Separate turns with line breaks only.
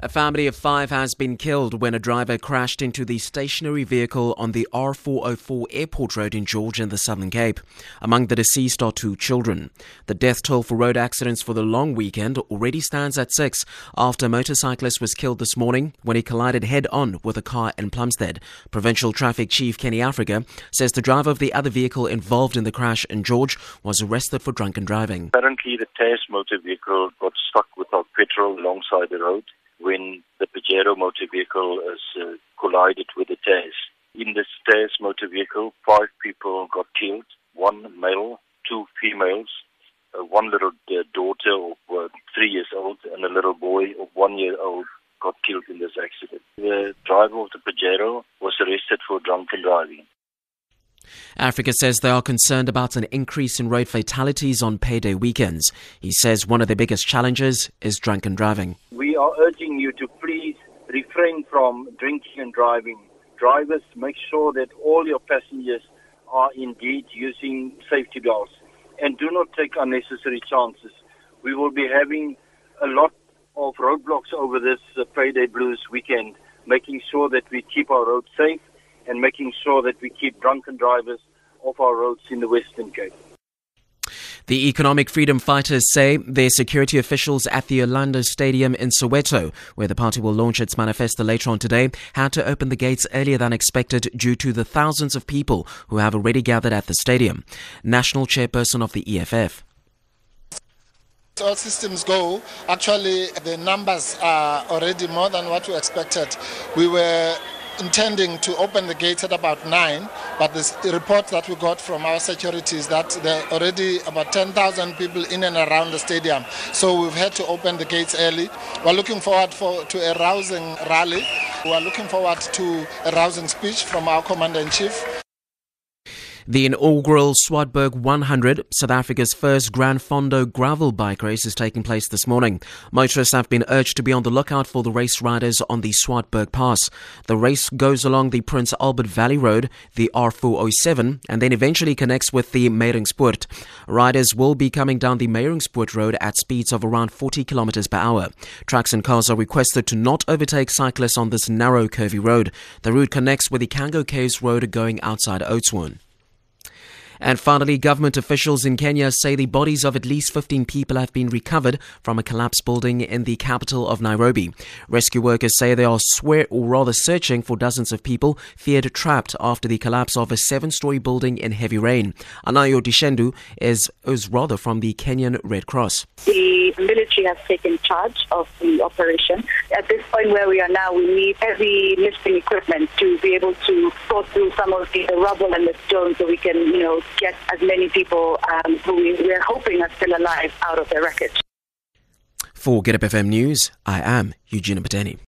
A family of five has been killed when a driver crashed into the stationary vehicle on the R404 Airport Road in George in the Southern Cape. Among the deceased are two children. The death toll for road accidents for the long weekend already stands at six after a motorcyclist was killed this morning when he collided head on with a car in Plumstead. Provincial Traffic Chief Kenny Africa says the driver of the other vehicle involved in the crash in George was arrested for drunken driving.
Apparently, the Tazz motor vehicle got stuck without petrol alongside the road when the Pajero motor vehicle has uh, collided with the Tazz. In the Tazz motor vehicle, five people got killed, one male, two females, uh, one little uh, daughter of uh, three years old, and a little boy of one year old got killed in this accident. The driver of the Pajero was arrested for drunken driving.
Africa says they are concerned about an increase in road fatalities on payday weekends. He says one of the biggest challenges is drunken driving.
Are urging you to please refrain from drinking and driving. Drivers, make sure that all your passengers are indeed using safety belts and do not take unnecessary chances. We will be having a lot of roadblocks over this uh, payday blues weekend, making sure that we keep our roads safe and making sure that we keep drunken drivers off our roads in the Western Cape.
The economic freedom fighters say their security officials at the Orlando Stadium in Soweto, where the party will launch its manifesto later on today, had to open the gates earlier than expected due to the thousands of people who have already gathered at the stadium. National chairperson of the EFF.
All systems go. Actually, the numbers are already more than what we expected. We were intending to open the gates at about 9, but the report that we got from our security is that there are already about 10,000 people in and around the stadium. So we've had to open the gates early. We're looking forward for, to a rousing rally. We're looking forward to a rousing speech from our Commander-in-Chief.
The inaugural Swartberg 100, South Africa's first Gran Fondo gravel bike race, is taking place this morning. Motorists have been urged to be on the lookout for the race riders on the Swartberg Pass. The race goes along the Prince Albert Valley Road, the R407, and then eventually connects with the Meiringspoort. Riders will be coming down the Meiringspoort Road at speeds of around 40 kilometers per hour. Trucks and cars are requested to not overtake cyclists on this narrow, curvy road. The route connects with the Cango Caves Road going outside Oudtshoorn. And finally, government officials in Kenya say the bodies of at least 15 people have been recovered from a collapsed building in the capital of Nairobi. Rescue workers say they are swear or rather searching for dozens of people feared trapped after the collapse of a seven-story building in heavy rain. Anayo Dishendu is, is rather from the Kenyan Red Cross.
The military has taken charge of the operation. At this point where we are now, we need heavy lifting equipment to be able to sort through some of the rubble and the stones so we can, you know, get as many people um, who we, we're hoping are still alive out of the wreckage.
For Good Hope FM News, I am Eugenia Bateni.